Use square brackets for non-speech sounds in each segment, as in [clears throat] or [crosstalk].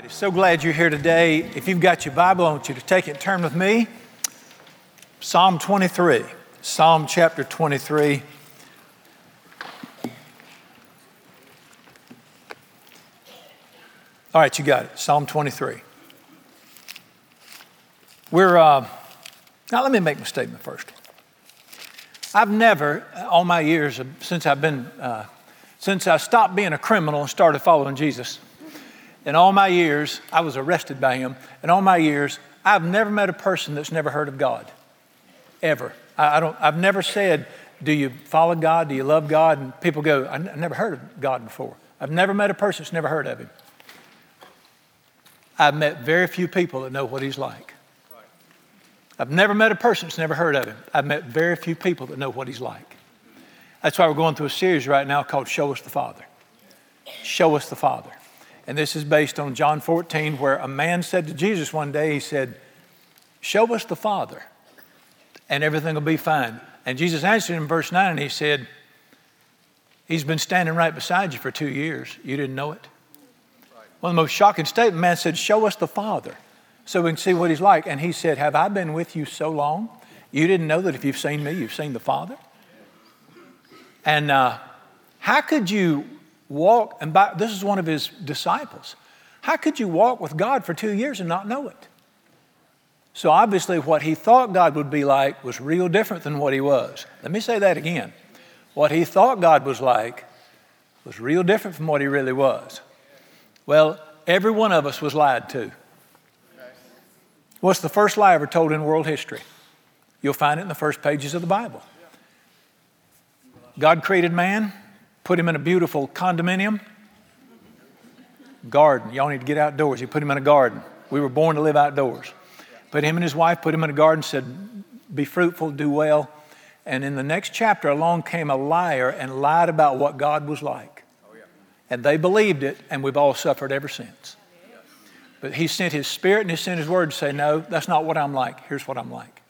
right, so glad you're here today. If you've got your Bible, I want you to take it turn with me. Psalm 23, Psalm chapter 23. All right, you got it. Psalm 23. We're, uh, now let me make my statement first. I've never, all my years since I've been, uh, since I stopped being a criminal and started following Jesus, in all my years, I was arrested by him. In all my years, I've never met a person that's never heard of God. Ever. I, I don't, I've never said, Do you follow God? Do you love God? And people go, I, n- I never heard of God before. I've never met a person that's never heard of him. I've met very few people that know what he's like. I've never met a person that's never heard of him. I've met very few people that know what he's like. That's why we're going through a series right now called Show Us the Father. Show Us the Father. And this is based on John 14, where a man said to Jesus one day, He said, Show us the Father, and everything will be fine. And Jesus answered in verse 9, and He said, He's been standing right beside you for two years. You didn't know it? One of the most shocking statements, man said, Show us the Father so we can see what He's like. And He said, Have I been with you so long? You didn't know that if you've seen me, you've seen the Father? And uh, how could you walk, and by, this is one of his disciples. How could you walk with God for two years and not know it? So obviously, what he thought God would be like was real different than what he was. Let me say that again. What he thought God was like was real different from what he really was. Well, every one of us was lied to. What's the first lie ever told in world history? You'll find it in the first pages of the Bible. God created man, put him in a beautiful condominium, garden. Y'all need to get outdoors. He put him in a garden. We were born to live outdoors. Put him and his wife, put him in a garden, said, Be fruitful, do well. And in the next chapter, along came a liar and lied about what God was like. And they believed it, and we've all suffered ever since. But he sent his spirit and he sent his word to say, No, that's not what I'm like. Here's what I'm like.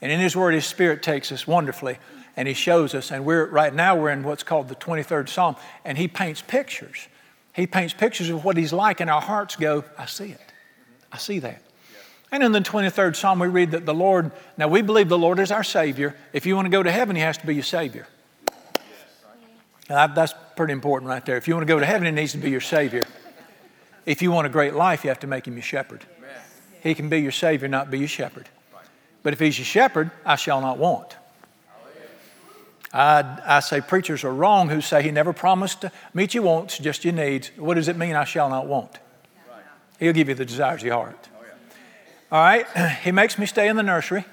And in his word, his spirit takes us wonderfully and he shows us. And we're right now we're in what's called the 23rd Psalm, and he paints pictures. He paints pictures of what he's like, and our hearts go, I see it. I see that. And in the 23rd Psalm, we read that the Lord, now we believe the Lord is our Savior. If you want to go to heaven, He has to be your Savior. Now, that's pretty important right there. If you want to go to heaven, He needs to be your Savior. If you want a great life, you have to make Him your shepherd. He can be your Savior, not be your shepherd. But if He's your shepherd, I shall not want. I, I, say preachers are wrong who say he never promised to meet your wants, just your needs. What does it mean, I shall not want? He'll give you the desires of your heart. All right, [clears throat] he makes me stay in the nursery.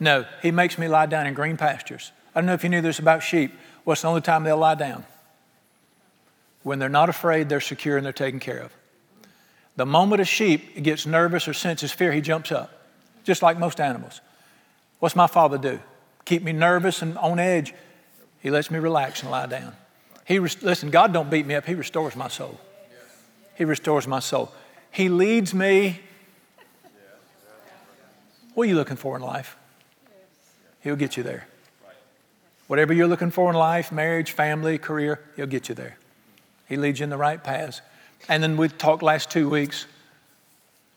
No, he makes me lie down in green pastures. I don't know if you knew this about sheep. What's the only time they'll lie down? When they're not afraid, they're secure, and they're taken care of. The moment a sheep gets nervous or senses fear, he jumps up, just like most animals. What's my father do? Keep me nervous and on edge. He lets me relax and lie down. He listen, God don't beat me up. He restores my soul. He restores my soul. He leads me. What are you looking for in life? He'll get you there. Whatever you're looking for in life, marriage, family, career, he'll get you there. He leads you in the right paths. And then we talked last two weeks.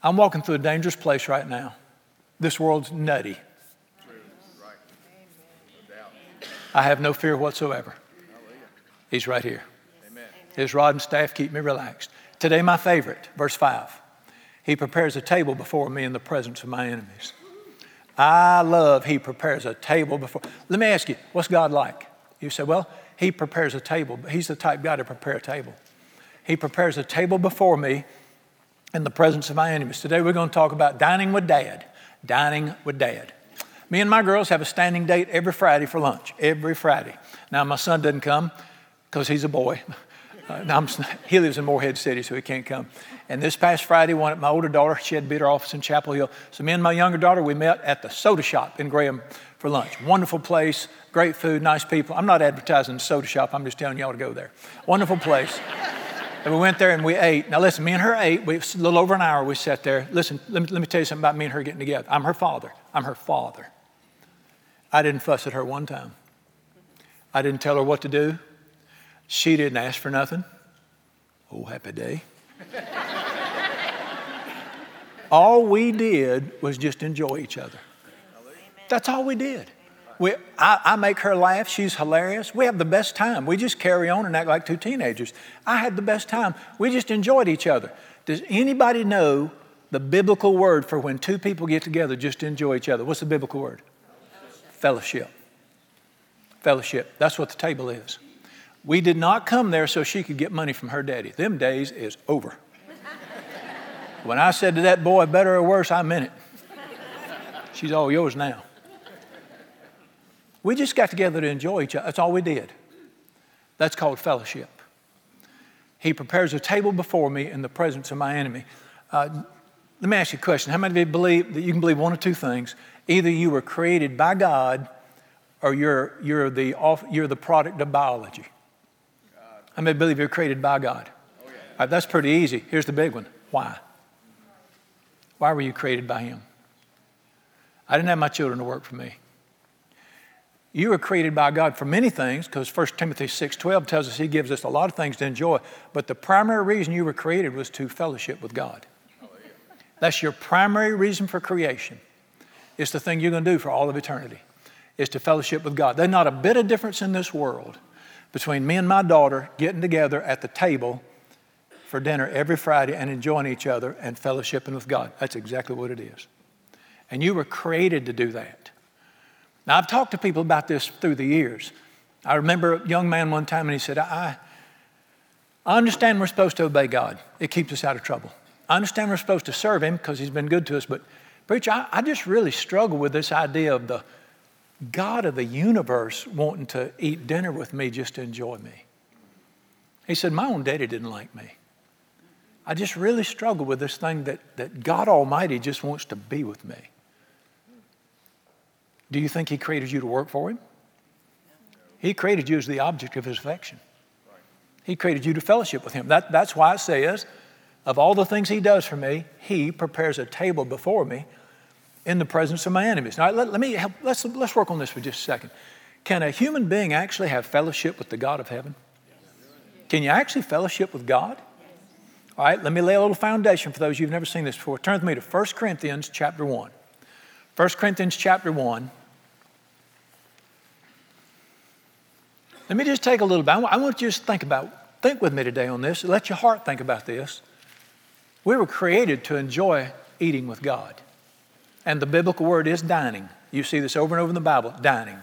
I'm walking through a dangerous place right now. This world's nutty. I have no fear whatsoever. He's right here. His rod and staff keep me relaxed. Today, my favorite, verse 5. He prepares a table before me in the presence of my enemies. I love He prepares a table before. Let me ask you, what's God like? You say, well, He prepares a table, but He's the type God to prepare a table. He prepares a table before me in the presence of my enemies. Today, we're going to talk about dining with Dad. Dining with Dad. Me and my girls have a standing date every Friday for lunch, every Friday. Now, my son doesn't come because he's a boy. [laughs] Uh, he lives in Morehead City, so he can't come. And this past Friday, one, my older daughter, she had her office in Chapel Hill. So me and my younger daughter, we met at the soda shop in Graham for lunch. Wonderful place, great food, nice people. I'm not advertising the soda shop. I'm just telling y'all to go there. Wonderful place. and we went there and we ate. Now listen, me and her ate. We, a little over an hour we sat there. Listen, let me, let me tell you something about me and her getting together. I'm her father. I'm her father. I didn't fuss at her one time. I didn't tell her what to do. She didn't ask for nothing. Oh, happy day. [laughs] all we did was just enjoy each other. That's all we did. We, I, I, make her laugh. She's hilarious. We have the best time. We just carry on and act like two teenagers. I had the best time. We just enjoyed each other. Does anybody know the biblical word for when two people get together just enjoy each other? What's the biblical word? Fellowship. Fellowship. That's what the table is. We did not come there so she could get money from her daddy. Them days is over. [laughs] when I said to that boy, better or worse, I meant it. She's all yours now. We just got together to enjoy each other. That's all we did. That's called fellowship. He prepares a table before me in the presence of my enemy. Uh, let me ask you a question. How many of you believe that you can believe one of two things? Either you were created by God or you're, you're, the, off, you're the product of biology. How many believe you're created by God? Oh, yeah. right, that's pretty easy. Here's the big one. Why? Why were you created by Him? I didn't have my children to work for me. You were created by God for many things because 1 Timothy 6:12 tells us he gives us a lot of things to enjoy, but the primary reason you were created was to fellowship with God. That's your primary reason for creation. It's the thing you're going to do for all of eternity. Is to fellowship with God. There's not a bit of difference in this world between me and my daughter getting together at the table for dinner every Friday and enjoying each other and fellowshipping with God. That's exactly what it is. And you were created to do that. Now, I've talked to people about this through the years. I remember a young man one time and he said, I, I understand we're supposed to obey God, it keeps us out of trouble. I understand we're supposed to serve Him because He's been good to us, but preacher, I, I just really struggle with this idea of the God of the universe wanting to eat dinner with me just to enjoy me. He said, My own daddy didn't like me. I just really struggle with this thing that, that God Almighty just wants to be with me. Do you think He created you to work for Him? He created you as the object of His affection. He created you to fellowship with Him. That, that's why it says, of all the things He does for me, He prepares a table before me in the presence of my enemies. Now, let, let me help, let's, let's work on this for just a second. Can a human being actually have fellowship with the God of heaven? Can you actually fellowship with God? All right, let me lay a little foundation for those who've never seen this before. Turn with me to 1 Corinthians chapter 1. 1 Corinthians chapter 1. Let me just take a little bit. I want you to just think about, think with me today on this. Let your heart think about this. We were created to enjoy eating with God. And the biblical word is dining. You see this over and over in the Bible, dining.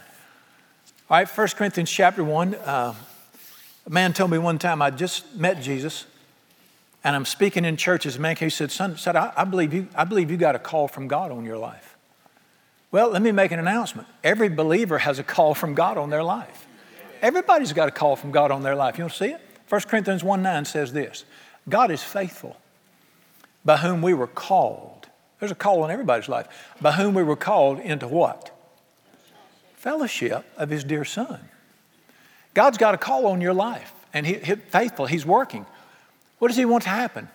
All right, 1 Corinthians chapter 1. Uh, a man told me one time I just met Jesus, and I'm speaking in churches. A man, he said, Son, said, I, I, believe you, I believe you got a call from God on your life. Well, let me make an announcement. Every believer has a call from God on their life. Everybody's got a call from God on their life. You to see it? 1 Corinthians 1 9 says this God is faithful, by whom we were called. There's a call in everybody's life. By whom we were called into what? Fellowship of His dear Son. God's got a call on your life, and he, he faithful. He's working. What does He want to happen?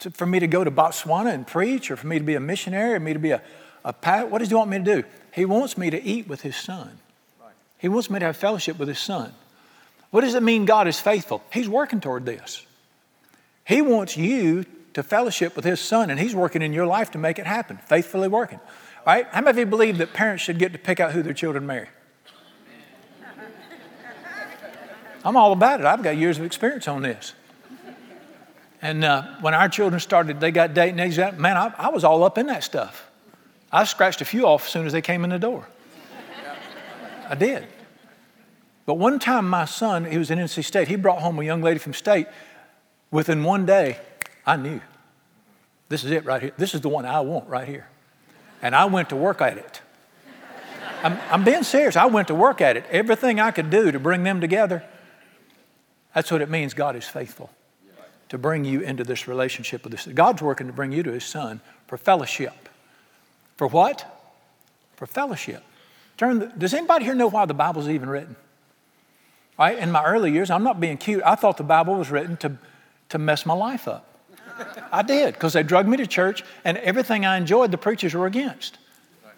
To, for me to go to Botswana and preach, or for me to be a missionary, or me to be a, a what does He want me to do? He wants me to eat with His Son. He wants me to have fellowship with His Son. What does it mean God is faithful? He's working toward this. He wants you to fellowship with His Son, and He's working in your life to make it happen, faithfully working. Right? How many of you believe that parents should get to pick out who their children marry? I'm all about it. I've got years of experience on this. And uh, when our children started, they got dating man, I, I was all up in that stuff. I scratched a few off as soon as they came in the door. I did. But one time, my son, he was in NC State, he brought home a young lady from state. Within one day, I knew this is it right here. This is the one I want right here. And I went to work at it. I'm, I'm being serious. I went to work at it. Everything I could do to bring them together. That's what it means God is faithful to bring you into this relationship with this. God's working to bring you to His Son for fellowship. For what? For fellowship. Turn the, does anybody here know why the Bible's even written? Right? In my early years, I'm not being cute. I thought the Bible was written to, to mess my life up. I did, because they drugged me to church, and everything I enjoyed, the preachers were against.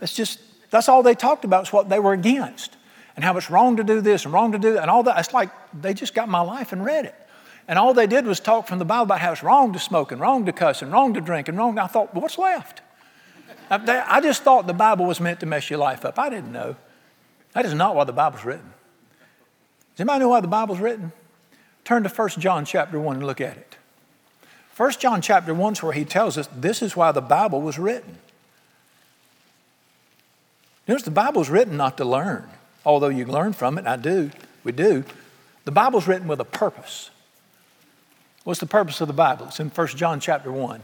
That's just, that's all they talked about, is what they were against, and how it's wrong to do this and wrong to do that, and all that. It's like they just got my life and read it. And all they did was talk from the Bible about how it's wrong to smoke and wrong to cuss and wrong to drink and wrong. I thought, what's left? I just thought the Bible was meant to mess your life up. I didn't know. That is not why the Bible's written. Does anybody know why the Bible's written? Turn to 1 John chapter 1 and look at it. 1 John chapter 1 is where he tells us this is why the Bible was written. Notice the Bible's written not to learn, although you learn from it, I do, we do. The Bible's written with a purpose. What's the purpose of the Bible? It's in 1 John chapter 1.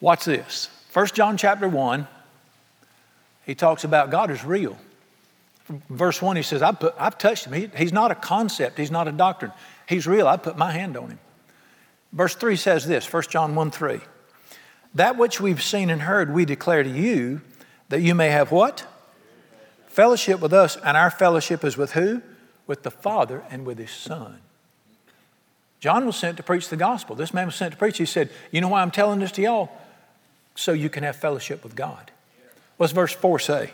Watch this. 1 John chapter 1, he talks about God is real. Verse 1, he says, I've, put, I've touched him. He, he's not a concept, he's not a doctrine. He's real. I put my hand on him. Verse 3 says this 1 John 1 3. That which we've seen and heard, we declare to you, that you may have what? Fellowship with us, and our fellowship is with who? With the Father and with His Son. John was sent to preach the gospel. This man was sent to preach. He said, You know why I'm telling this to y'all? So you can have fellowship with God. What's verse 4 say?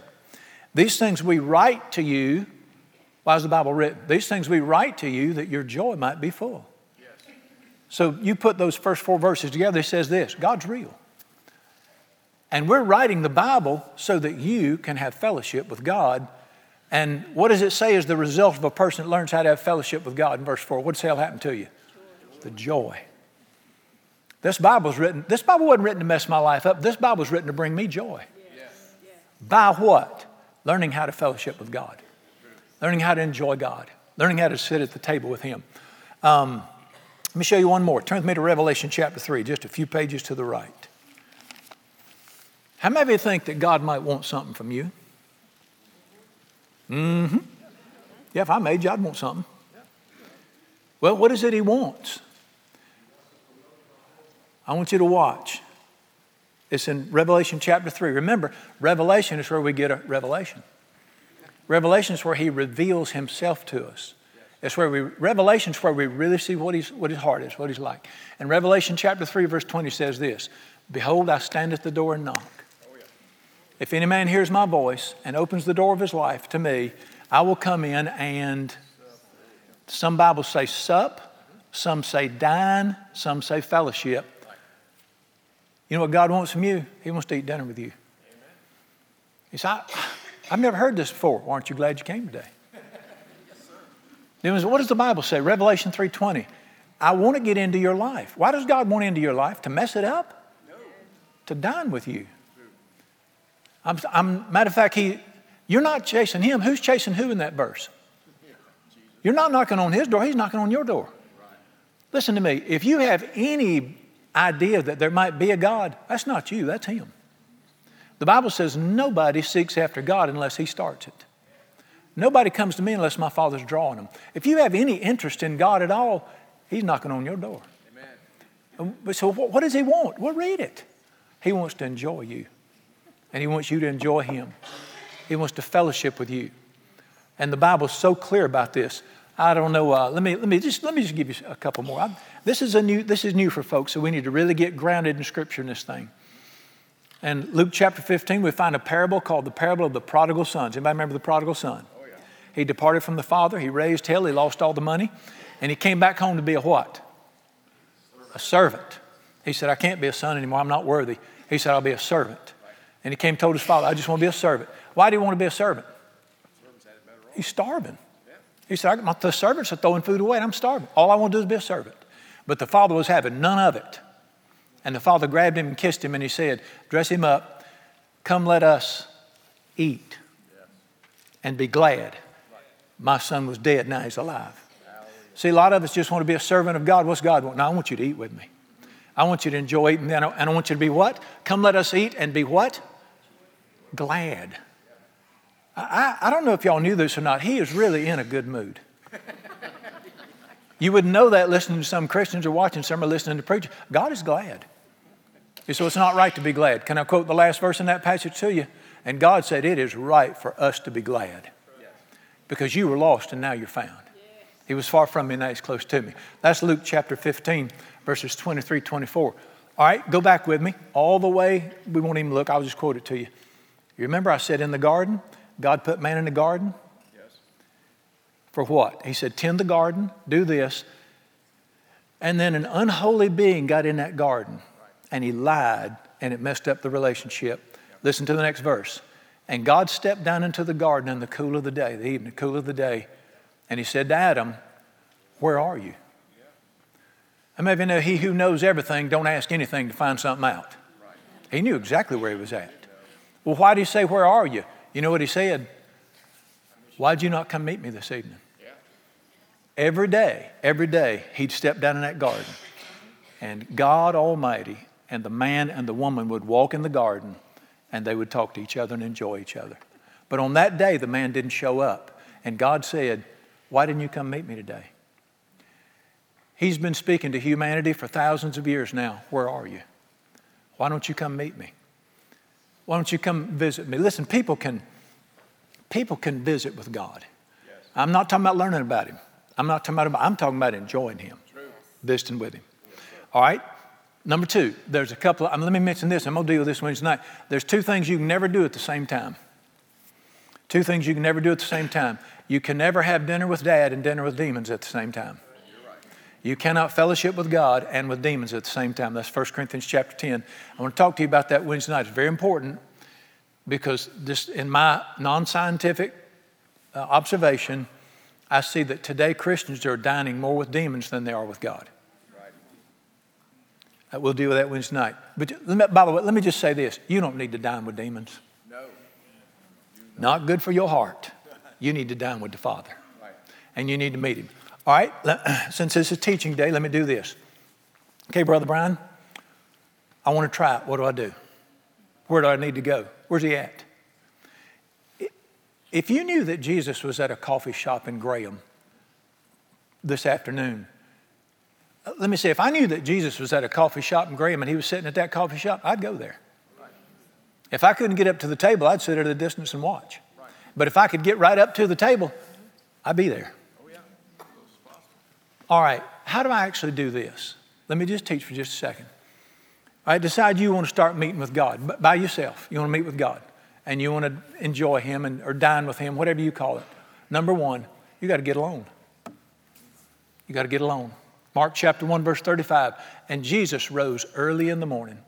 These things we write to you. Why is the Bible written? These things we write to you that your joy might be full. So you put those first four verses together, it says this God's real. And we're writing the Bible so that you can have fellowship with God. And what does it say is the result of a person that learns how to have fellowship with God in verse 4? What does hell happen to you? The joy. This Bible's written, this Bible wasn't written to mess my life up. This Bible was written to bring me joy. Yes. By what? Learning how to fellowship with God, learning how to enjoy God, learning how to sit at the table with Him. Um, let me show you one more. Turn with me to Revelation chapter 3, just a few pages to the right. How many of you think that God might want something from you? Mm hmm. Yeah, if I made you, I'd want something. Well, what is it He wants? I want you to watch. It's in Revelation chapter 3. Remember, Revelation is where we get a revelation. Revelation is where He reveals Himself to us. It's where we, Revelation is where we really see what, he's, what His heart is, what He's like. And Revelation chapter 3, verse 20 says this Behold, I stand at the door and knock. If any man hears my voice and opens the door of his life to me, I will come in and some Bibles say sup, some say dine, some say fellowship. You know what God wants from you? He wants to eat dinner with you. He said, I've never heard this before. Aren't you glad you came today? Yes, sir. what does the Bible say? Revelation 3.20. I want to get into your life. Why does God want into your life? To mess it up? No. To dine with you. I'm, I'm, matter of fact, he, you're not chasing him. Who's chasing who in that verse? You're not knocking on his door, he's knocking on your door. Listen to me. If you have any idea that there might be a God, that's not you, that's Him. The Bible says nobody seeks after God unless He starts it. Nobody comes to me unless my Father's drawing them. If you have any interest in God at all, He's knocking on your door. Amen. So, what does He want? Well, read it. He wants to enjoy you, and He wants you to enjoy Him. He wants to fellowship with you. And the Bible's so clear about this. I don't know. Uh, let me let me just let me just give you a couple more. I, this is a new this is new for folks, so we need to really get grounded in Scripture in this thing. And Luke chapter 15, we find a parable called the parable of the prodigal sons. Anybody remember the prodigal son? Oh, yeah. He departed from the father. He raised hell. He lost all the money, and he came back home to be a what? A servant. He said, "I can't be a son anymore. I'm not worthy." He said, "I'll be a servant." And he came told his father, "I just want to be a servant." Why do you want to be a servant? He's starving. He said, My, The servants are throwing food away and I'm starving. All I want to do is be a servant. But the father was having none of it. And the father grabbed him and kissed him and he said, Dress him up, come let us eat and be glad. My son was dead, now he's alive. See, a lot of us just want to be a servant of God. What's God want? No, I want you to eat with me. I want you to enjoy eating, and I want you to be what? Come let us eat and be what? Glad. I, I don't know if y'all knew this or not. He is really in a good mood. [laughs] You wouldn't know that listening to some Christians or watching some or listening to preachers. God is glad. So it's not right to be glad. Can I quote the last verse in that passage to you? And God said, It is right for us to be glad because you were lost and now you're found. He was far from me, now he's close to me. That's Luke chapter 15, verses 23, 24. All right, go back with me all the way. We won't even look, I'll just quote it to you. You remember I said in the garden, God put man in the garden? Yes. For what? He said, Tend the garden, do this. And then an unholy being got in that garden and he lied and it messed up the relationship. Listen to the next verse. And God stepped down into the garden in the cool of the day, the evening, cool of the day, and he said to Adam, Where are you? I mean, you know, he who knows everything, don't ask anything to find something out. He knew exactly where he was at. Well, why did he say, Where are you? You know what he said? Why'd you not come meet me this evening? Every day, every day, he'd step down in that garden, and God Almighty and the man and the woman would walk in the garden and they would talk to each other and enjoy each other. But on that day, the man didn't show up, and God said, Why didn't you come meet me today? He's been speaking to humanity for thousands of years now. Where are you? Why don't you come meet me? Why don't you come visit me? Listen, people can, people can visit with God. Yes. I'm not talking about learning about Him. I'm not talking about, I'm talking about enjoying Him, True. visiting with Him. Yes, All right? Number two, there's a couple, of, let me mention this, I'm going to deal with this Wednesday night. There's two things you can never do at the same time. Two things you can never do at the same time. You can never have dinner with dad and dinner with demons at the same time. You cannot fellowship with God and with demons at the same time. That's 1 Corinthians chapter 10. I want to talk to you about that Wednesday night. It's very important because this, in my non scientific uh, observation, I see that today Christians are dining more with demons than they are with God. Uh, we'll deal with that Wednesday night. But me, by the way, let me just say this you don't need to dine with demons. No. Not good for your heart. You need to dine with the Father. Right. And you need to meet Him. All right, [clears throat] since this is teaching day, let me do this. Okay, Brother Brian, I want to try it. What do I do? Where do I need to go? Where's he at? If you knew that Jesus was at a coffee shop in Graham this afternoon, Uh, let me say, if I knew that Jesus was at a coffee shop in Graham and he was sitting at that coffee shop, I'd go there. If I couldn't get up to the table, I'd sit at a distance and watch. But if I could get right up to the table, I'd be there. Oh, All right, how do I actually do this? Let me just teach for just a second. All right, decide you want to start meeting with God by yourself. You want to meet with God and you want to enjoy Him and, or dine with Him, whatever you call it. Number one, you got to get alone. You got to get alone. Mark chapter 1, verse 35. And Jesus rose early in the morning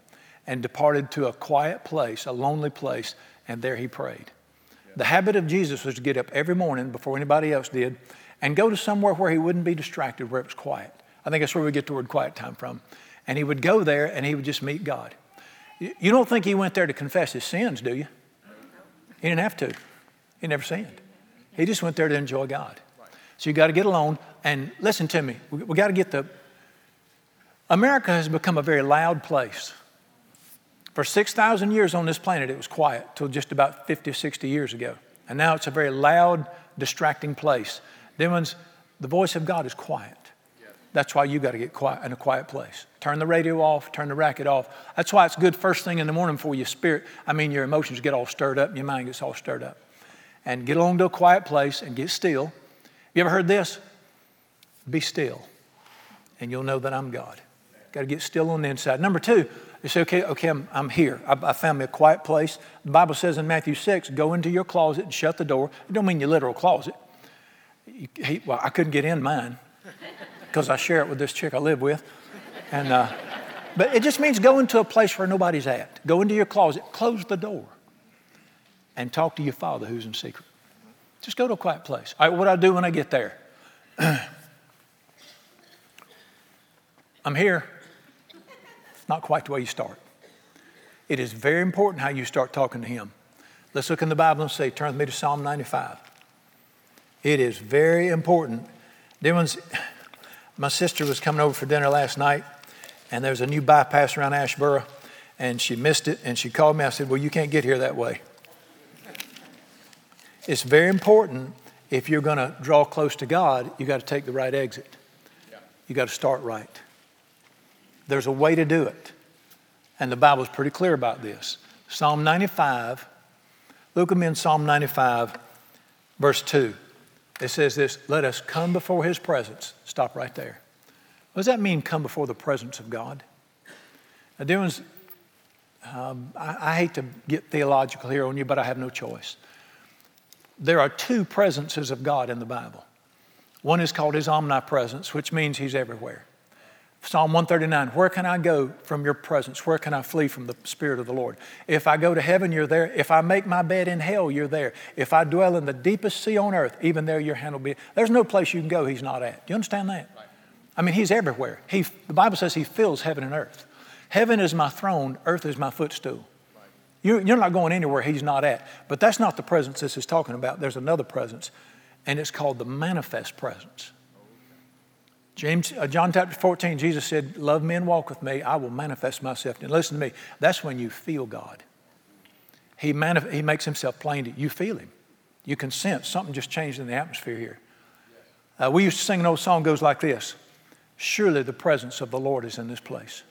and departed to a quiet place, a lonely place, and there he prayed. The habit of Jesus was to get up every morning before anybody else did and go to somewhere where he wouldn't be distracted, where it was quiet. I think that's where we get the word quiet time from. And he would go there and he would just meet God. You don't think he went there to confess his sins, do you? He didn't have to. He never sinned. He just went there to enjoy God. So you got to get alone and listen to me. We, we got to get the. America has become a very loud place. For 6,000 years on this planet, it was quiet till just about 50, 60 years ago. And now it's a very loud, distracting place. Demons, the voice of God is quiet. That's why you got to get quiet in a quiet place. Turn the radio off, turn the racket off. That's why it's good first thing in the morning for your spirit. I mean, your emotions get all stirred up, your mind gets all stirred up. And get along to a quiet place and get still. You ever heard this? Be still, and you'll know that I'm God. Got to get still on the inside. Number two, you say, okay, okay, I'm, I'm here. I, I, found me a quiet place. The Bible says in Matthew 6, go into your closet and shut the door. It don't mean your literal closet. He, well, I couldn't get in mine because I share it with this chick I live with. And, uh, but it just means go into a place where nobody's at. Go into your closet, close the door, and talk to your father who's in secret. Just go to a quiet place. All right, what do I do when I get there? [clears throat] I'm here. Not quite the way you start. It is very important how you start talking to Him. Let's look in the Bible and say, turn with me to Psalm 95. It is very important. There was, [laughs] my sister was coming over for dinner last night, and there was a new bypass around Asheboro, and she missed it, and she called me. I said, Well, you can't get here that way. It's very important if you're going to draw close to God, you got to take the right exit. You got to start right. There's a way to do it. And the Bible's pretty clear about this. Psalm 95, look at me in Psalm 95, verse 2. It says this Let us come before his presence. Stop right there. What does that mean, come before the presence of God? Now, dear ones, um, I, I hate to get theological here on you, but I have no choice. There are two presences of God in the Bible. One is called His omnipresence, which means He's everywhere. Psalm 139 Where can I go from your presence? Where can I flee from the Spirit of the Lord? If I go to heaven, you're there. If I make my bed in hell, you're there. If I dwell in the deepest sea on earth, even there your hand will be. There's no place you can go He's not at. Do you understand that? I mean, He's everywhere. He, the Bible says He fills heaven and earth. Heaven is my throne, earth is my footstool. You're, you're not going anywhere He's not at. But that's not the presence this is talking about. There's another presence, and it's called the manifest presence. James, uh, John chapter 14, Jesus said, Love me and walk with me, I will manifest myself. And listen to me, that's when you feel God. He, manif- he makes himself plain to you. You feel him. You can sense something just changed in the atmosphere here. Uh, we used to sing an old song goes like this Surely the presence of the Lord is in this place.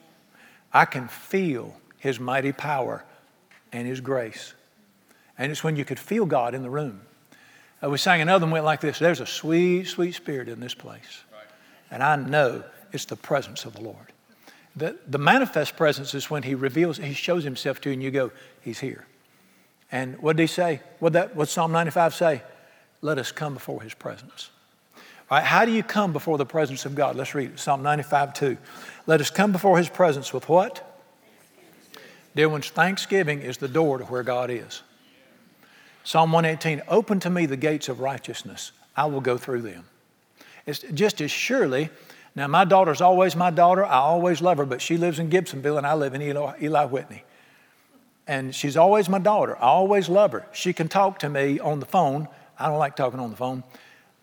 I can feel his mighty power and his grace. And it's when you could feel God in the room. Uh, we sang another one went like this There's a sweet, sweet spirit in this place. And I know it's the presence of the Lord. The, the manifest presence is when He reveals, He shows Himself to you, and you go, He's here. And what did He say? What that what Psalm 95 say? Let us come before His presence. All right, how do you come before the presence of God? Let's read it. Psalm 95 2. Let us come before His presence with what? Dear ones, thanksgiving is the door to where God is. Psalm 118 Open to me the gates of righteousness, I will go through them. It's just as surely, now my daughter's always my daughter. I always love her, but she lives in Gibsonville and I live in Eli, Eli Whitney. And she's always my daughter. I always love her. She can talk to me on the phone. I don't like talking on the phone.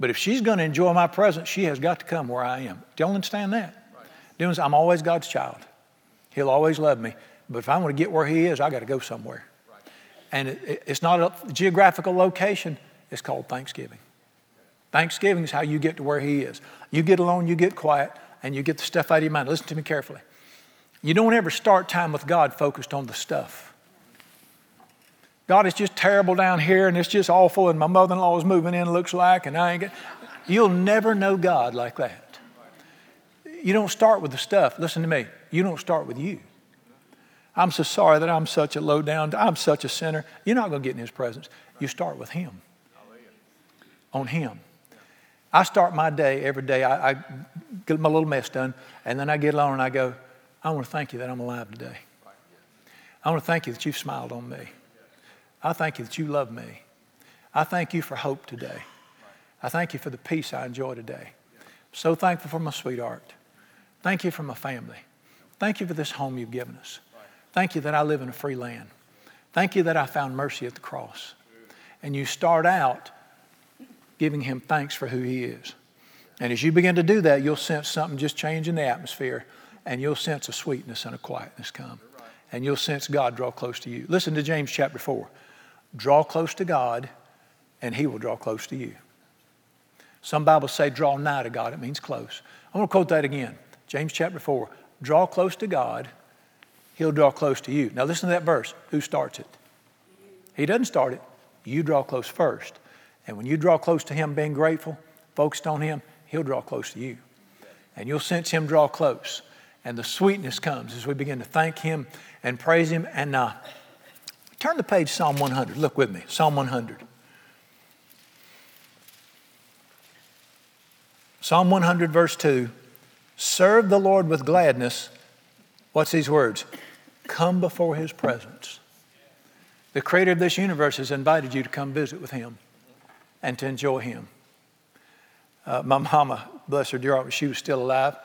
But if she's going to enjoy my presence, she has got to come where I am. Do y'all understand that? Right. I'm always God's child. He'll always love me. But if I want to get where He is, I got to go somewhere. Right. And it, it's not a geographical location, it's called Thanksgiving. Thanksgiving is how you get to where He is. You get alone, you get quiet, and you get the stuff out of your mind. Listen to me carefully. You don't ever start time with God focused on the stuff. God, it's just terrible down here, and it's just awful, and my mother in law is moving in, looks like, and I ain't get. You'll never know God like that. You don't start with the stuff. Listen to me. You don't start with you. I'm so sorry that I'm such a low down, I'm such a sinner. You're not going to get in His presence. You start with Him. On Him. I start my day every day. I, I, get my little mess done, and then I get alone and I go, I want to thank you that I'm alive today. I want to thank you that you've smiled on me. I thank you that you love me. I thank you for hope today. I thank you for the peace I enjoy today. So thankful for my sweetheart. Thank you for my family. Thank you for this home you've given us. Thank you that I live in a free land. Thank you that I found mercy at the cross. And you start out giving him thanks for who he is. And as you begin to do that, you'll sense something just change in the atmosphere, and you'll sense a sweetness and a quietness come. And you'll sense God draw close to you. Listen to James chapter 4. Draw close to God, and he will draw close to you. Some Bibles say draw nigh to God, it means close. I'm going to quote that again. James chapter 4. Draw close to God, he'll draw close to you. Now listen to that verse. Who starts it? He doesn't start it. You draw close first. And when you draw close to Him, being grateful, focused on Him, He'll draw close to you. And you'll sense Him draw close. And the sweetness comes as we begin to thank Him and praise Him. And uh, turn the page, Psalm 100. Look with me, Psalm 100. Psalm 100, verse 2 Serve the Lord with gladness. What's these words? Come before His presence. The creator of this universe has invited you to come visit with Him and to enjoy Him. Uh, my mama, bless her dear heart, she was still alive.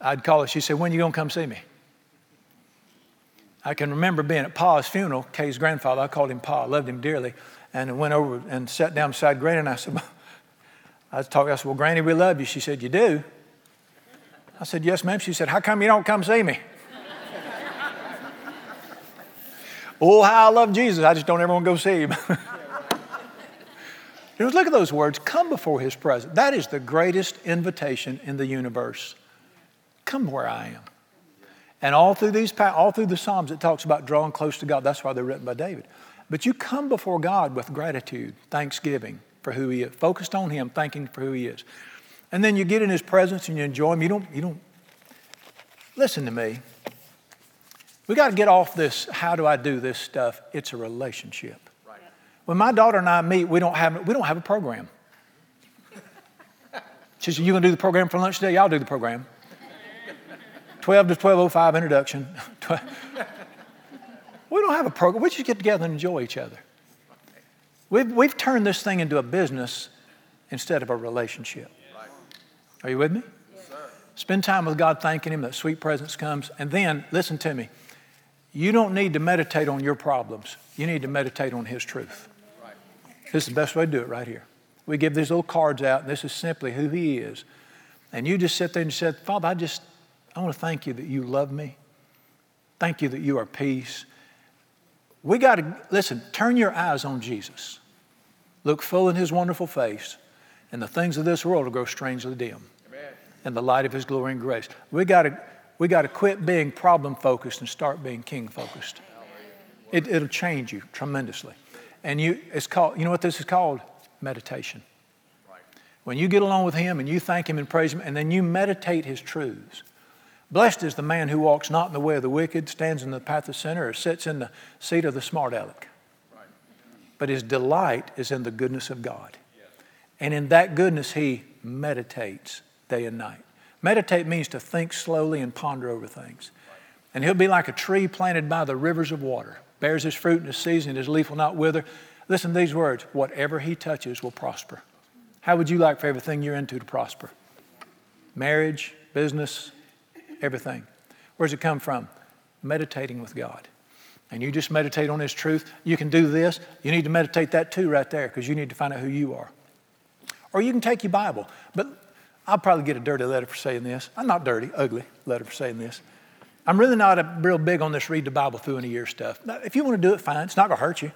I'd call her, she said, When you to come see me? I can remember being at Pa's funeral, Kay's grandfather. I called him Pa, loved him dearly. And I went over and sat down beside Granny, and I said, [laughs] I was talking, I said, Well, Granny, we love you. She said, You do? I said, Yes, ma'am. She said, How come you don't come see me? [laughs] oh, how I love Jesus. I just don't ever want to go see him. [laughs] You know, look at those words come before his presence. That is the greatest invitation in the universe. Come where I am. And all through these, all through the Psalms, it talks about drawing close to God. That's why they're written by David. But you come before God with gratitude, thanksgiving for who He is, focused on Him, thanking for who He is. And then you get in His presence and you enjoy Him. You don't, you don't, listen to me. We got to get off this, how do I do this stuff? It's a relationship. When my daughter and I meet, we don't have, we don't have a program. She said, You going to do the program for lunch today? I'll do the program. 12 to 12.05 introduction. [laughs] we don't have a program. We just get together and enjoy each other. We've, we've turned this thing into a business instead of a relationship. Are you with me? Spend time with God, thanking Him that sweet presence comes. And then, listen to me, you don't need to meditate on your problems. You need to meditate on His truth. This is the best way to do it right here. We give these little cards out, and this is simply who He is. And you just sit there and said, Father, I just, I want to thank you that you love me. Thank you that you are peace. We got to, listen, turn your eyes on Jesus. Look full in His wonderful face, and the things of this world will grow strangely dim Amen. in the light of His glory and grace. We got to, we got to quit being problem focused and start being king focused. It, it'll change you tremendously. And you, it's called, you know what this is called? Meditation. Right. When you get along with Him and you thank Him and praise Him, and then you meditate His truths. Blessed is the man who walks not in the way of the wicked, stands in the path of sinner, or sits in the seat of the smart aleck. But his delight is in the goodness of God. And in that goodness, he meditates day and night. Meditate means to think slowly and ponder over things. And he'll be like a tree planted by the rivers of water, bears his fruit in his season, his leaf will not wither. Listen to these words whatever he touches will prosper. How would you like for everything you're into to prosper? Marriage, business, everything. Where's it come from? Meditating with God. And you just meditate on His truth. You can do this. You need to meditate that too, right there, because you need to find out who you are. Or you can take your Bible. But I'll probably get a dirty letter for saying this. I'm not dirty, ugly letter for saying this. I'm really not a, real big on this read the Bible through in a year stuff. If you want to do it, fine. It's not going to hurt you.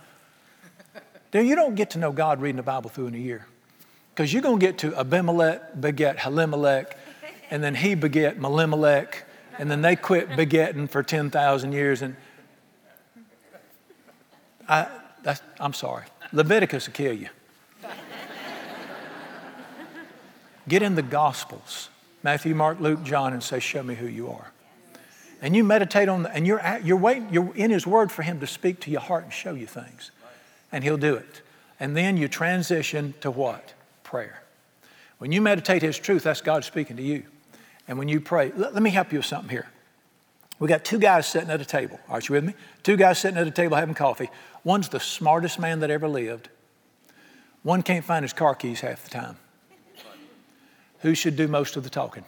Then you don't get to know God reading the Bible through in a year. Because you're going to get to Abimelech beget Halimelech, and then he beget Melimelech, and then they quit begetting for 10,000 years. And I, I'm sorry. Leviticus will kill you. Get in the Gospels Matthew, Mark, Luke, John and say, Show me who you are. And you meditate on, the, and you're, at, you're, waiting, you're in His Word for Him to speak to your heart and show you things. And He'll do it. And then you transition to what? Prayer. When you meditate His truth, that's God speaking to you. And when you pray, let, let me help you with something here. We got two guys sitting at a table. Aren't you with me? Two guys sitting at a table having coffee. One's the smartest man that ever lived. One can't find his car keys half the time. Who should do most of the talking?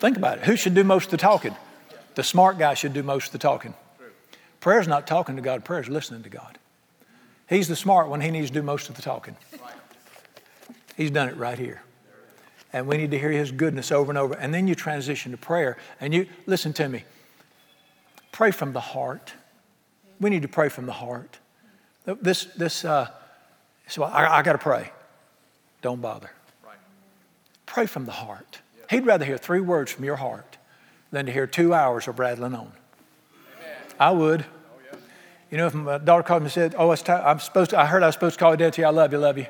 Think about it. Who should do most of the talking? The smart guy should do most of the talking. Prayer's not talking to God, prayer's listening to God. He's the smart one, he needs to do most of the talking. He's done it right here. And we need to hear his goodness over and over. And then you transition to prayer. And you, listen to me, pray from the heart. We need to pray from the heart. This, this, uh, so I, I got to pray. Don't bother. Pray from the heart. He'd rather hear three words from your heart than to hear two hours of rattling on. I would. You know, if my daughter called me and said, "Oh. I'm supposed to," I heard I was supposed to call you to you. I love you, love you.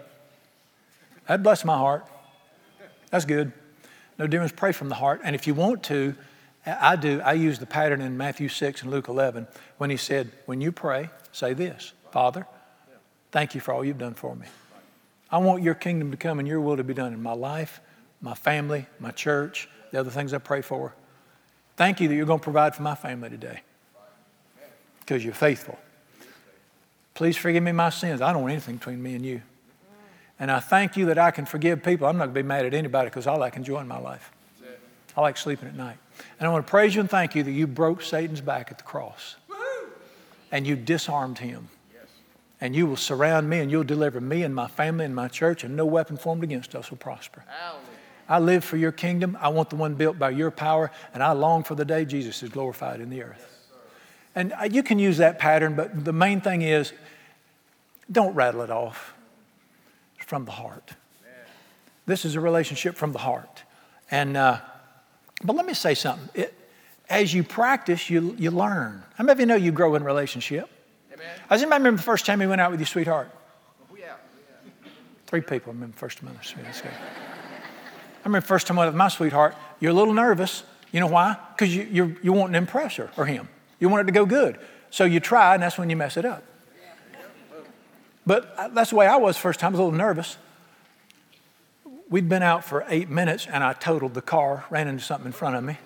That'd bless my heart. That's good. No difference. Pray from the heart. And if you want to, I do. I use the pattern in Matthew 6 and Luke 11 when he said, When you pray, say this Father, thank you for all you've done for me. I want your kingdom to come and your will to be done in my life, my family, my church, the other things I pray for. Thank you that you're going to provide for my family today because you're faithful. Please forgive me my sins. I don't want anything between me and you. And I thank you that I can forgive people. I'm not going to be mad at anybody because I like enjoying my life. I like sleeping at night. And I want to praise you and thank you that you broke Satan's back at the cross and you disarmed him. And you will surround me and you'll deliver me and my family and my church, and no weapon formed against us will prosper. I live for your kingdom. I want the one built by your power, and I long for the day Jesus is glorified in the earth. And you can use that pattern, but the main thing is don't rattle it off from the heart. This is a relationship from the heart. And, uh, but let me say something. It, as you practice, you, you learn. How many of you know you grow in relationship? Amen. I just remember the first time you went out with your sweetheart. Oh, yeah. Three people I remember the first time. I remember first time I with my sweetheart. You're a little nervous. You know why? Because you, you, you want to impress her or him. You want it to go good. So you try, and that's when you mess it up. But that's the way I was first time. I was a little nervous. we'd been out for eight minutes and I totaled the car, ran into something in front of me.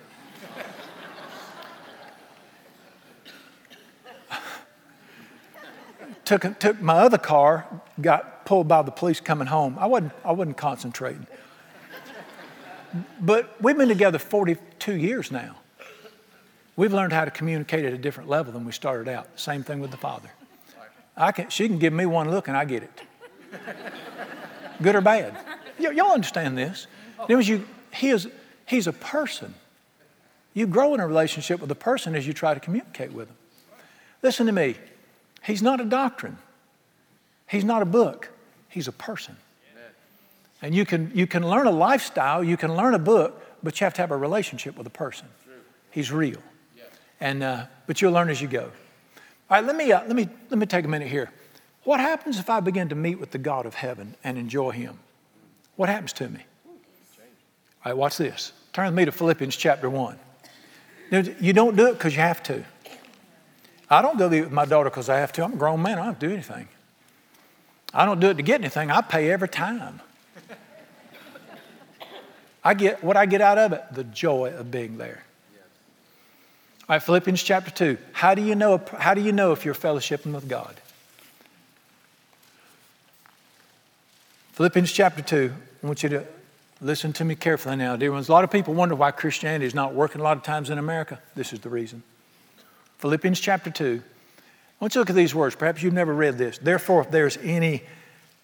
took, took my other car, got pulled by the police coming home. I wasn't, I wasn't concentrating. But we've been together 42 years now. We've learned how to communicate at a different level than we started out. Same thing with the Father. I can, she can give me one look and I get it. Good or bad. Y- y'all understand this. You, he is, he's a person. You grow in a relationship with a person as you try to communicate with him. Listen to me. He's not a doctrine. He's not a book. He's a person. And you can, you can learn a lifestyle, you can learn a book, but you have to have a relationship with a person. He's real. And, uh, but you'll learn as you go. All right, let me, uh, let, me, let me take a minute here. What happens if I begin to meet with the God of heaven and enjoy Him? What happens to me? All right, watch this. Turn with me to Philippians chapter 1. You don't do it because you have to. I don't go with my daughter because I have to. I'm a grown man. I don't do anything. I don't do it to get anything. I pay every time. I get what I get out of it, the joy of being there. All right, Philippians chapter 2. How do you know, how do you know if you're fellowshipping with God? Philippians chapter 2. I want you to listen to me carefully now, dear ones. A lot of people wonder why Christianity is not working a lot of times in America. This is the reason. Philippians chapter 2. I want you to look at these words. Perhaps you've never read this. Therefore, if there's any,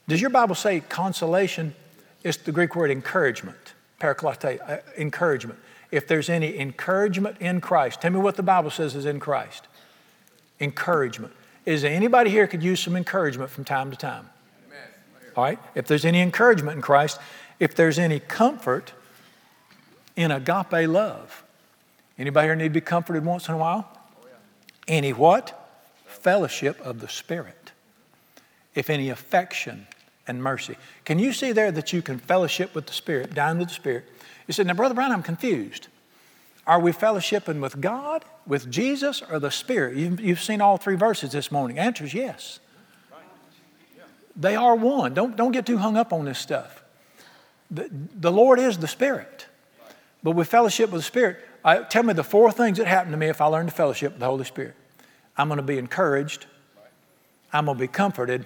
does your Bible say consolation? It's the Greek word encouragement, uh, encouragement. If there's any encouragement in Christ, tell me what the Bible says is in Christ. Encouragement. Is there anybody here could use some encouragement from time to time? Amen. All right? If there's any encouragement in Christ, if there's any comfort in agape love. Anybody here need to be comforted once in a while? Any what? Fellowship of the Spirit. If any affection and mercy. Can you see there that you can fellowship with the Spirit, dine with the Spirit? You said, now, Brother Brown, I'm confused. Are we fellowshipping with God, with Jesus, or the Spirit? You've, you've seen all three verses this morning. Answer is yes. They are one. Don't, don't get too hung up on this stuff. The, the Lord is the Spirit. But with fellowship with the Spirit, I, tell me the four things that happen to me if I learn to fellowship with the Holy Spirit. I'm going to be encouraged. I'm going to be comforted.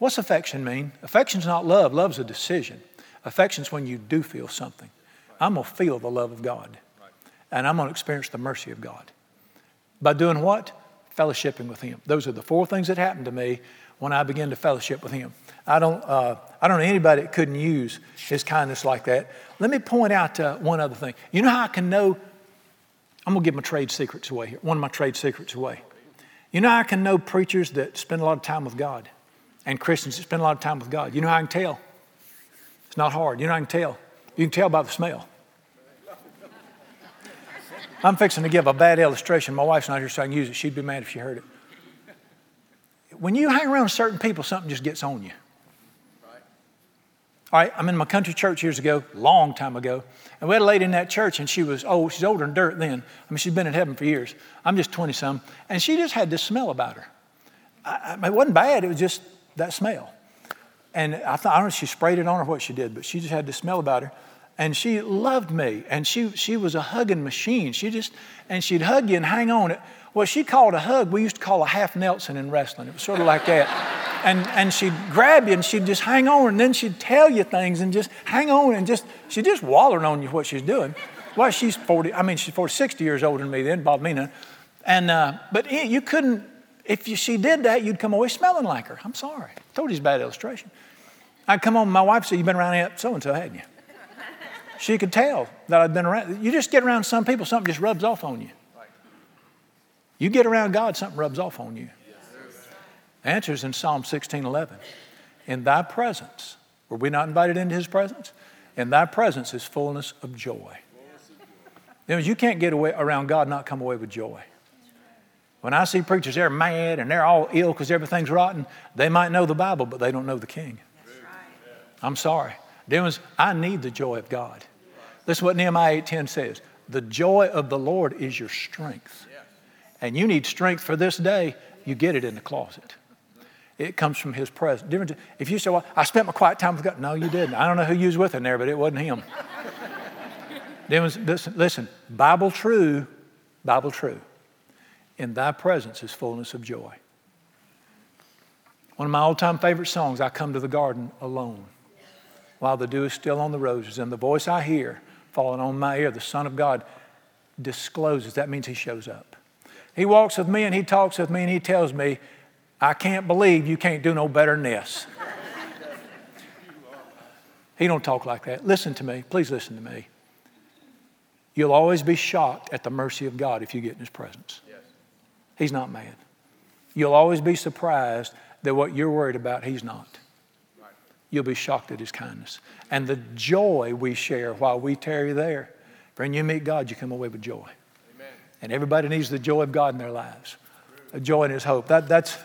What's affection mean? Affection's not love. Love's a decision. Affection's when you do feel something. I'm going to feel the love of God. And I'm going to experience the mercy of God. By doing what? Fellowshipping with Him. Those are the four things that happened to me when I began to fellowship with Him. I don't, uh, I don't know anybody that couldn't use His kindness like that. Let me point out uh, one other thing. You know how I can know? I'm going to give my trade secrets away here, one of my trade secrets away. You know I can know preachers that spend a lot of time with God and Christians that spend a lot of time with God? You know how I can tell? It's not hard. You know how I can tell? You can tell by the smell. I'm fixing to give a bad illustration. My wife's not here, so I can use it. She'd be mad if she heard it. When you hang around certain people, something just gets on you. All right, I'm in my country church years ago, long time ago, and we had a lady in that church, and she was old. She's older than dirt then. I mean, she's been in heaven for years. I'm just 20 some, and she just had this smell about her. I, I, it wasn't bad, it was just that smell. And I, thought, I don't know if she sprayed it on or what she did, but she just had this smell about her. And she loved me, and she, she was a hugging machine. She just, and she'd hug you and hang on. It. well, she called a hug, we used to call a half Nelson in wrestling. It was sort of like that [laughs] and, and she'd grab you and she'd just hang on and then she'd tell you things and just hang on and just, she'd just wallering on you what she's doing. Well, she's 40, I mean, she's 40, 60 years older than me then, Bob Mina. And, uh, but you couldn't, if you, she did that, you'd come away smelling like her. I'm sorry. I told you it's a bad illustration. I'd come home, my wife said, You've been around so and so, hadn't you? She could tell that I'd been around. You just get around some people, something just rubs off on you. You get around God, something rubs off on you. The answer is in Psalm 16 11. In thy presence, were we not invited into his presence? In thy presence is fullness of joy. You, know, you can't get away around God not come away with joy. When I see preachers, they're mad and they're all ill because everything's rotten. They might know the Bible, but they don't know the King. I'm sorry. Demons, I need the joy of God. Listen what Nehemiah 8:10 says. The joy of the Lord is your strength. And you need strength for this day, you get it in the closet. It comes from His presence. If you say, well, I spent my quiet time with God. No, you didn't. I don't know who you was with in there, but it wasn't Him. [laughs] listen, listen, Bible true, Bible true. In thy presence is fullness of joy. One of my all time favorite songs, I Come to the Garden Alone while the dew is still on the roses, and the voice I hear falling on my ear, the Son of God discloses. That means He shows up. He walks with me and He talks with me and He tells me, I can't believe you can't do no better than this. he don't talk like that. Listen to me. Please listen to me. You'll always be shocked at the mercy of God if you get in His presence. He's not mad. You'll always be surprised that what you're worried about, He's not you'll be shocked at his kindness. And the joy we share while we tarry there. When you meet God, you come away with joy. Amen. And everybody needs the joy of God in their lives, a joy in his hope. That, that's,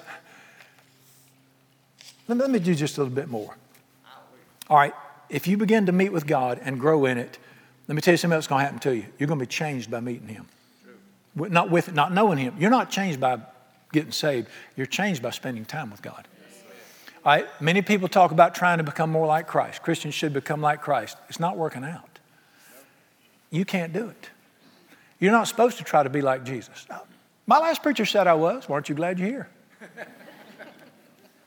let me, let me do just a little bit more. All right, if you begin to meet with God and grow in it, let me tell you something else going to happen to you. You're going to be changed by meeting him. Not with, not knowing him. You're not changed by getting saved. You're changed by spending time with God. Right? Many people talk about trying to become more like Christ. Christians should become like Christ. It's not working out. You can't do it. You're not supposed to try to be like Jesus. Uh, my last preacher said I was. Weren't you glad you're here?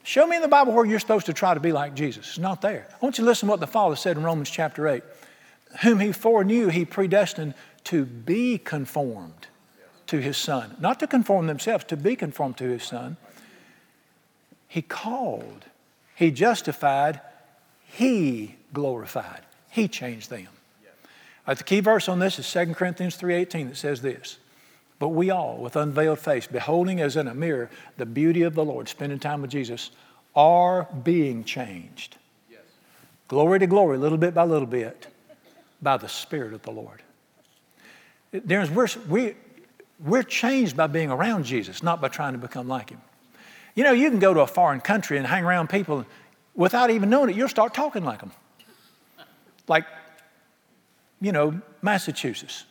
Show me in the Bible where you're supposed to try to be like Jesus. It's not there. I want you to listen to what the Father said in Romans chapter 8. Whom he foreknew, he predestined to be conformed to his Son. Not to conform themselves, to be conformed to his Son he called, He justified, He glorified. He changed them. Right, the key verse on this is 2 Corinthians 3.18 that says this. But we all, with unveiled face, beholding as in a mirror the beauty of the Lord, spending time with Jesus, are being changed. Yes. Glory to glory, little bit by little bit, by the Spirit of the Lord. We're, we, we're changed by being around Jesus, not by trying to become like Him. You know, you can go to a foreign country and hang around people without even knowing it, you'll start talking like them. Like, you know, Massachusetts.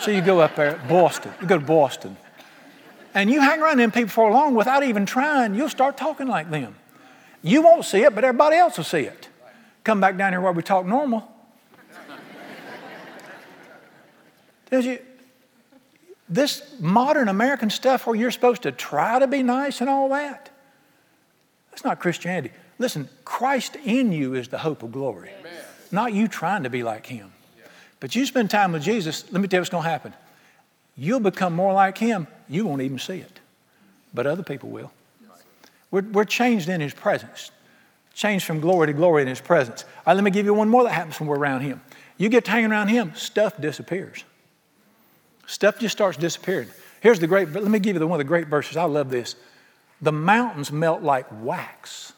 So you go up there, Boston, you go to Boston. And you hang around them people for long without even trying, you'll start talking like them. You won't see it, but everybody else will see it. Come back down here where we talk normal. Does you, this modern American stuff where you're supposed to try to be nice and all that, that's not Christianity. Listen, Christ in you is the hope of glory, Amen. not you trying to be like Him. Yeah. But you spend time with Jesus, let me tell you what's going to happen. You'll become more like Him, you won't even see it, but other people will. We're, we're changed in His presence, changed from glory to glory in His presence. All right, let me give you one more that happens when we're around Him. You get to hanging around Him, stuff disappears. Stuff just starts disappearing. Here's the great, let me give you the, one of the great verses. I love this. The mountains melt like wax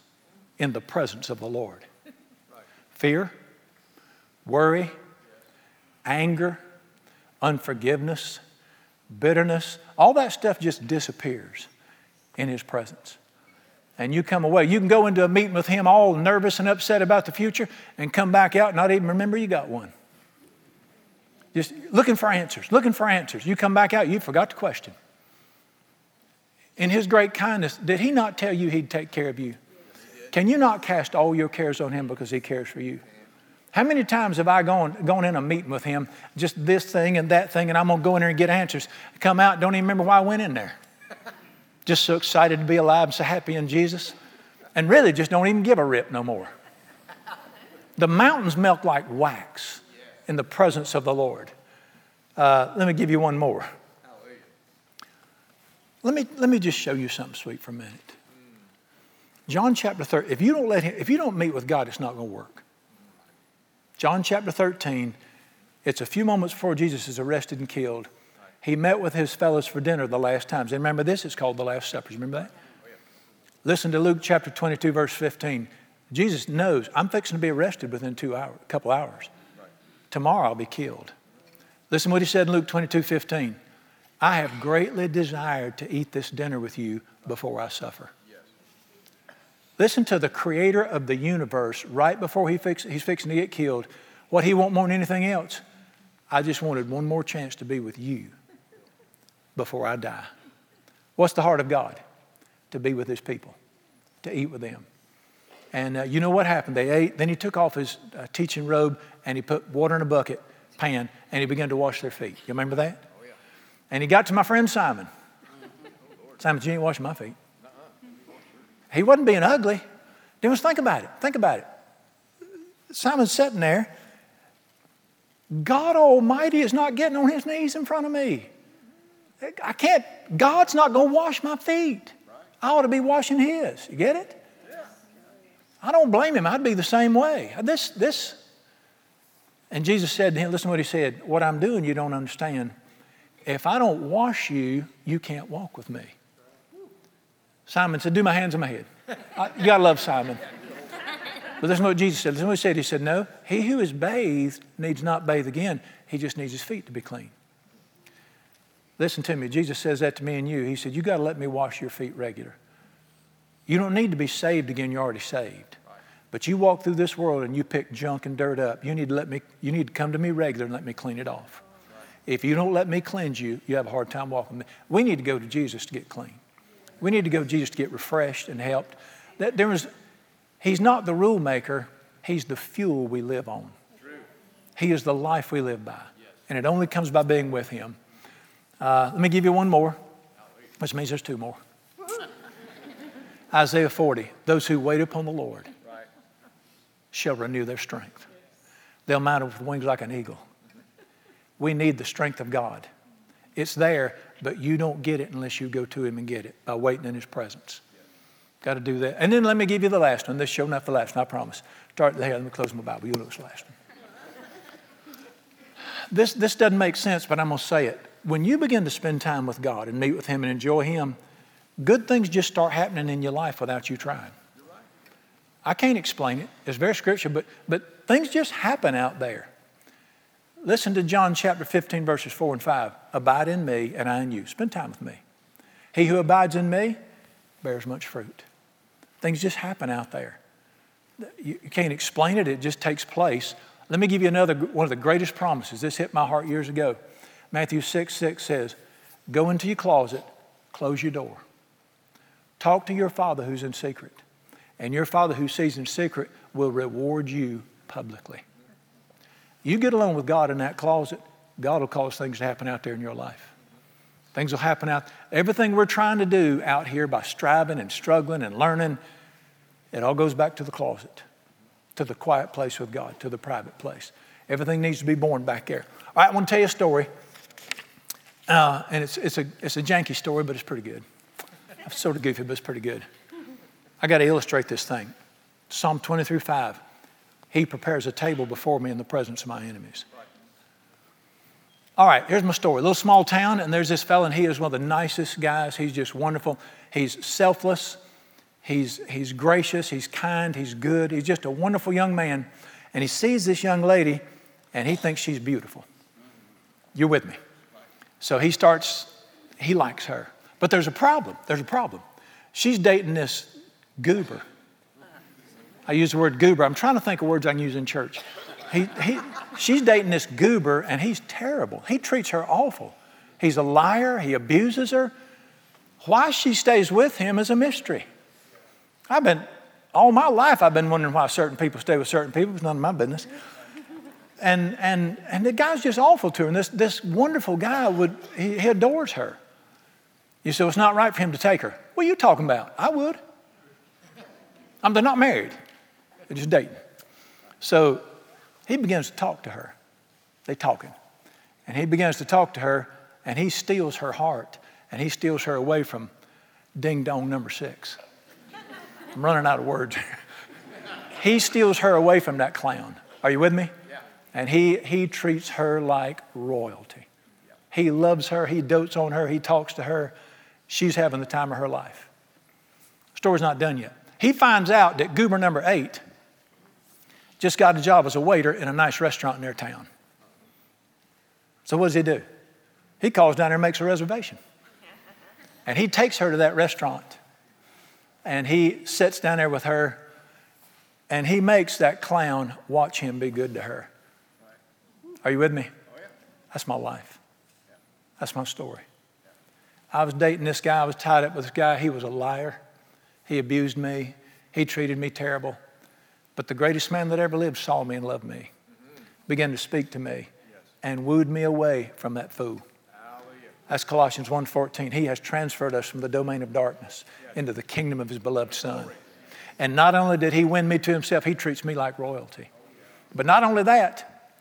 in the presence of the Lord. Fear, worry, anger, unforgiveness, bitterness, all that stuff just disappears in His presence. And you come away. You can go into a meeting with Him all nervous and upset about the future and come back out and not even remember you got one. Just looking for answers, looking for answers. You come back out, you forgot the question. In His great kindness, did He not tell you He'd take care of you? Can you not cast all your cares on Him because He cares for you? How many times have I gone, gone in a meeting with Him, just this thing and that thing, and I'm going to go in there and get answers? Come out, don't even remember why I went in there. Just so excited to be alive and so happy in Jesus. And really just don't even give a rip no more. The mountains melt like wax in the presence of the Lord. Uh, let me give you one more. Let me, let me just show you something sweet for a minute. John chapter 13, if you don't let him, if you don't meet with God, it's not going to work. John chapter 13, it's a few moments before Jesus is arrested and killed. He met with his fellows for dinner the last times. And remember this? It's called the Last Supper. Remember that? Listen to Luke chapter 22, verse 15. Jesus knows I'm fixing to be arrested within two hours, a couple hours. Tomorrow I'll be killed. Listen what he said in Luke 22 15. I have greatly desired to eat this dinner with you before I suffer. Listen to the creator of the universe right before he fix, he's fixing to get killed. What he want more than anything else. I just wanted one more chance to be with you before I die. What's the heart of God? To be with his people. to eat with them. And uh, you know what happened? They ate. Then he took off his uh, teaching robe and he put water in a bucket, pan, and he began to wash their feet. You remember that? Oh, yeah. And he got to my friend Simon. Simon, you ain't washing my feet. He wasn't being ugly. Then let's think about it. Think about it. Simon's sitting there. God Almighty is not getting on his knees in front of me. I can't, God's not going to wash my feet. I ought to be washing his. You get it? I don't blame him. I'd be the same way. This, this, and Jesus said to him, listen to what he said, what I'm doing you don't understand. If I don't wash you, you can't walk with me. Simon said, do my hands on my head. I, you got to love Simon. But listen to what Jesus said. Listen to what he said. He said, no, he who is bathed needs not bathe again. He just needs his feet to be clean. Listen to me. Jesus says that to me and you. He said, You got to let me wash your feet regular. You don't need to be saved again, you're already saved. But you walk through this world and you pick junk and dirt up. You need to let me, you need to come to me regular and let me clean it off. If you don't let me cleanse you, you have a hard time walking. We need to go to Jesus to get clean. We need to go to Jesus to get refreshed and helped. That there was, he's not the rule maker, he's the fuel we live on. He is the life we live by. And it only comes by being with him. Uh, let me give you one more, which means there's two more. Isaiah 40 Those who wait upon the Lord shall renew their strength. They'll mount up with wings like an eagle. We need the strength of God. It's there, but you don't get it unless you go to Him and get it by waiting in His presence. Got to do that. And then let me give you the last one. This show not the last one, I promise. Start there. Let me close my Bible. You look the last one. This, this doesn't make sense, but I'm going to say it when you begin to spend time with God and meet with Him and enjoy Him, good things just start happening in your life without you trying. I can't explain it. It's very scripture, but, but things just happen out there. Listen to John chapter 15, verses 4 and 5. Abide in me, and I in you. Spend time with me. He who abides in me bears much fruit. Things just happen out there. You can't explain it, it just takes place. Let me give you another one of the greatest promises. This hit my heart years ago. Matthew 6 6 says, Go into your closet, close your door. Talk to your Father who's in secret, and your Father who sees in secret will reward you publicly. You get alone with God in that closet, God will cause things to happen out there in your life. Things will happen out. Everything we're trying to do out here by striving and struggling and learning, it all goes back to the closet, to the quiet place with God, to the private place. Everything needs to be born back there. All right, I want to tell you a story. Uh, and it's, it's, a, it's a janky story, but it's pretty good. It's sort of goofy, but it's pretty good. I got to illustrate this thing. Psalm 23 5. He prepares a table before me in the presence of my enemies. All right, here's my story. A little small town, and there's this fellow, and he is one of the nicest guys. He's just wonderful. He's selfless, he's, he's gracious, he's kind, he's good. He's just a wonderful young man. And he sees this young lady, and he thinks she's beautiful. You're with me. So he starts, he likes her. But there's a problem. There's a problem. She's dating this goober. I use the word goober. I'm trying to think of words I can use in church. He, he, she's dating this goober, and he's terrible. He treats her awful. He's a liar. He abuses her. Why she stays with him is a mystery. I've been, all my life, I've been wondering why certain people stay with certain people. It's none of my business and, and, and the guy's just awful to her. And this, this wonderful guy, would, he, he adores her. You say, well, it's not right for him to take her. What are you talking about? I would. I'm, they're not married, they're just dating. So he begins to talk to her. They're talking. And he begins to talk to her, and he steals her heart, and he steals her away from ding dong number six. I'm running out of words. [laughs] he steals her away from that clown. Are you with me? Yeah. And he, he treats her like royalty. Yeah. He loves her, he dotes on her, he talks to her. She's having the time of her life. The story's not done yet. He finds out that goober number eight just got a job as a waiter in a nice restaurant in their town. So what does he do? He calls down there and makes a reservation. And he takes her to that restaurant. And he sits down there with her. And he makes that clown watch him be good to her. Are you with me? Oh. That's my life. That's my story. I was dating this guy. I was tied up with this guy. He was a liar. He abused me. He treated me terrible. But the greatest man that ever lived saw me and loved me, began to speak to me, and wooed me away from that fool. That's Colossians 1:14. He has transferred us from the domain of darkness into the kingdom of his beloved son. And not only did he win me to himself, he treats me like royalty. But not only that,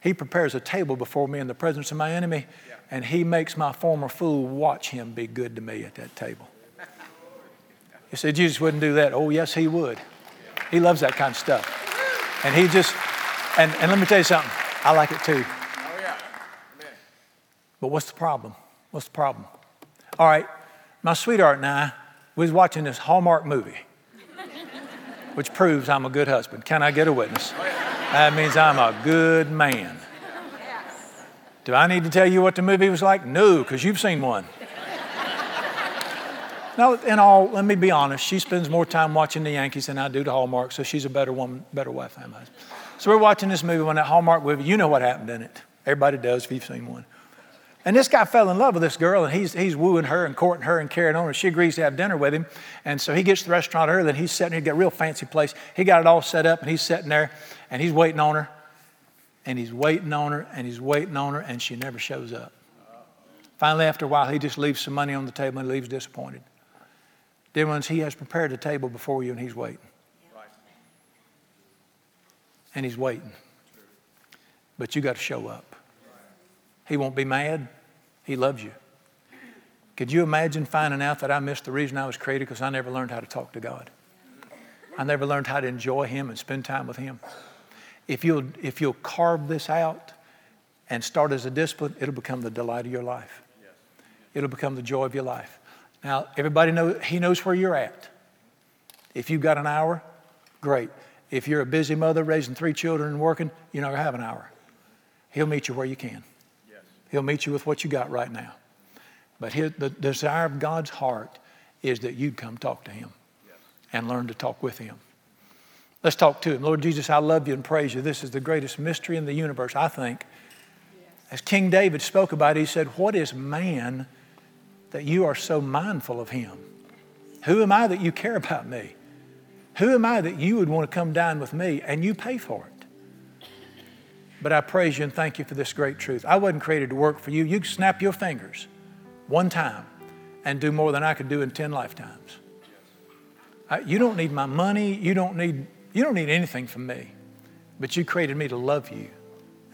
he prepares a table before me in the presence of my enemy, and he makes my former fool watch him be good to me at that table. You say Jesus wouldn't do that. Oh, yes, he would. He loves that kind of stuff. And he just, and, and let me tell you something, I like it too. But what's the problem? What's the problem? All right, my sweetheart and I was watching this Hallmark movie, which proves I'm a good husband. Can I get a witness? That means I'm a good man. Do I need to tell you what the movie was like? No, because you've seen one. No, in all, let me be honest. She spends more time watching the Yankees than I do the Hallmark, so she's a better woman, better wife than I am. So we're watching this movie, when that Hallmark movie, you know what happened in it. Everybody does if you've seen one. And this guy fell in love with this girl, and he's, he's wooing her and courting her and carrying on. And she agrees to have dinner with him. And so he gets to the restaurant early, and he's sitting, he got a real fancy place. He got it all set up, and he's sitting there, and he's waiting on her. And he's waiting on her, and he's waiting on her, and she never shows up. Finally, after a while, he just leaves some money on the table and leaves disappointed. Dear ones, he has prepared a table before you, and he's waiting. And he's waiting. But you got to show up. He won't be mad. He loves you. Could you imagine finding out that I missed the reason I was created because I never learned how to talk to God? I never learned how to enjoy Him and spend time with Him. If you'll, if you'll carve this out and start as a discipline, it'll become the delight of your life. It'll become the joy of your life. Now, everybody knows, He knows where you're at. If you've got an hour, great. If you're a busy mother raising three children and working, you never have an hour. He'll meet you where you can. He'll meet you with what you got right now. But his, the desire of God's heart is that you'd come talk to Him and learn to talk with Him. Let's talk to Him. Lord Jesus, I love you and praise you. This is the greatest mystery in the universe, I think. As King David spoke about it, he said, What is man that you are so mindful of him? Who am I that you care about me? Who am I that you would want to come dine with me and you pay for it? But I praise you and thank you for this great truth. I wasn't created to work for you. You snap your fingers one time and do more than I could do in 10 lifetimes. You don't need my money. You don't need, you don't need anything from me. But you created me to love you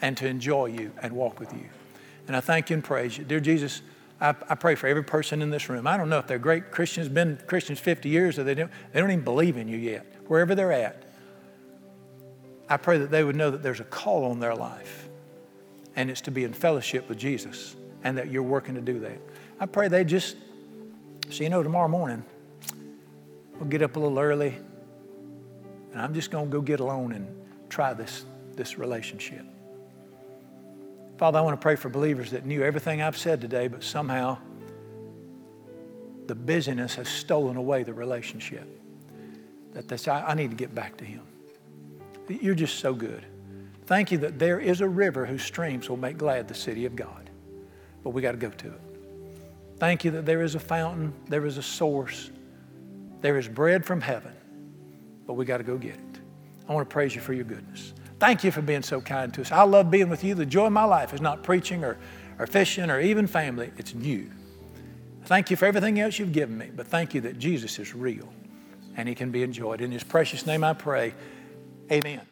and to enjoy you and walk with you. And I thank you and praise you. Dear Jesus, I, I, pray for every person in this room. I don't know if they're great Christians, been Christians 50 years, or they don't, they don't even believe in you yet, wherever they're at. I pray that they would know that there's a call on their life, and it's to be in fellowship with Jesus, and that you're working to do that. I pray they just, so you know, tomorrow morning, we'll get up a little early, and I'm just going to go get alone and try this, this relationship. Father, I want to pray for believers that knew everything I've said today, but somehow the busyness has stolen away the relationship. That this, I, I need to get back to Him. You're just so good. Thank you that there is a river whose streams will make glad the city of God. But we got to go to it. Thank you that there is a fountain, there is a source, there is bread from heaven, but we got to go get it. I want to praise you for your goodness. Thank you for being so kind to us. I love being with you. The joy of my life is not preaching or, or fishing or even family, it's you. Thank you for everything else you've given me, but thank you that Jesus is real and he can be enjoyed. In his precious name I pray. Amen.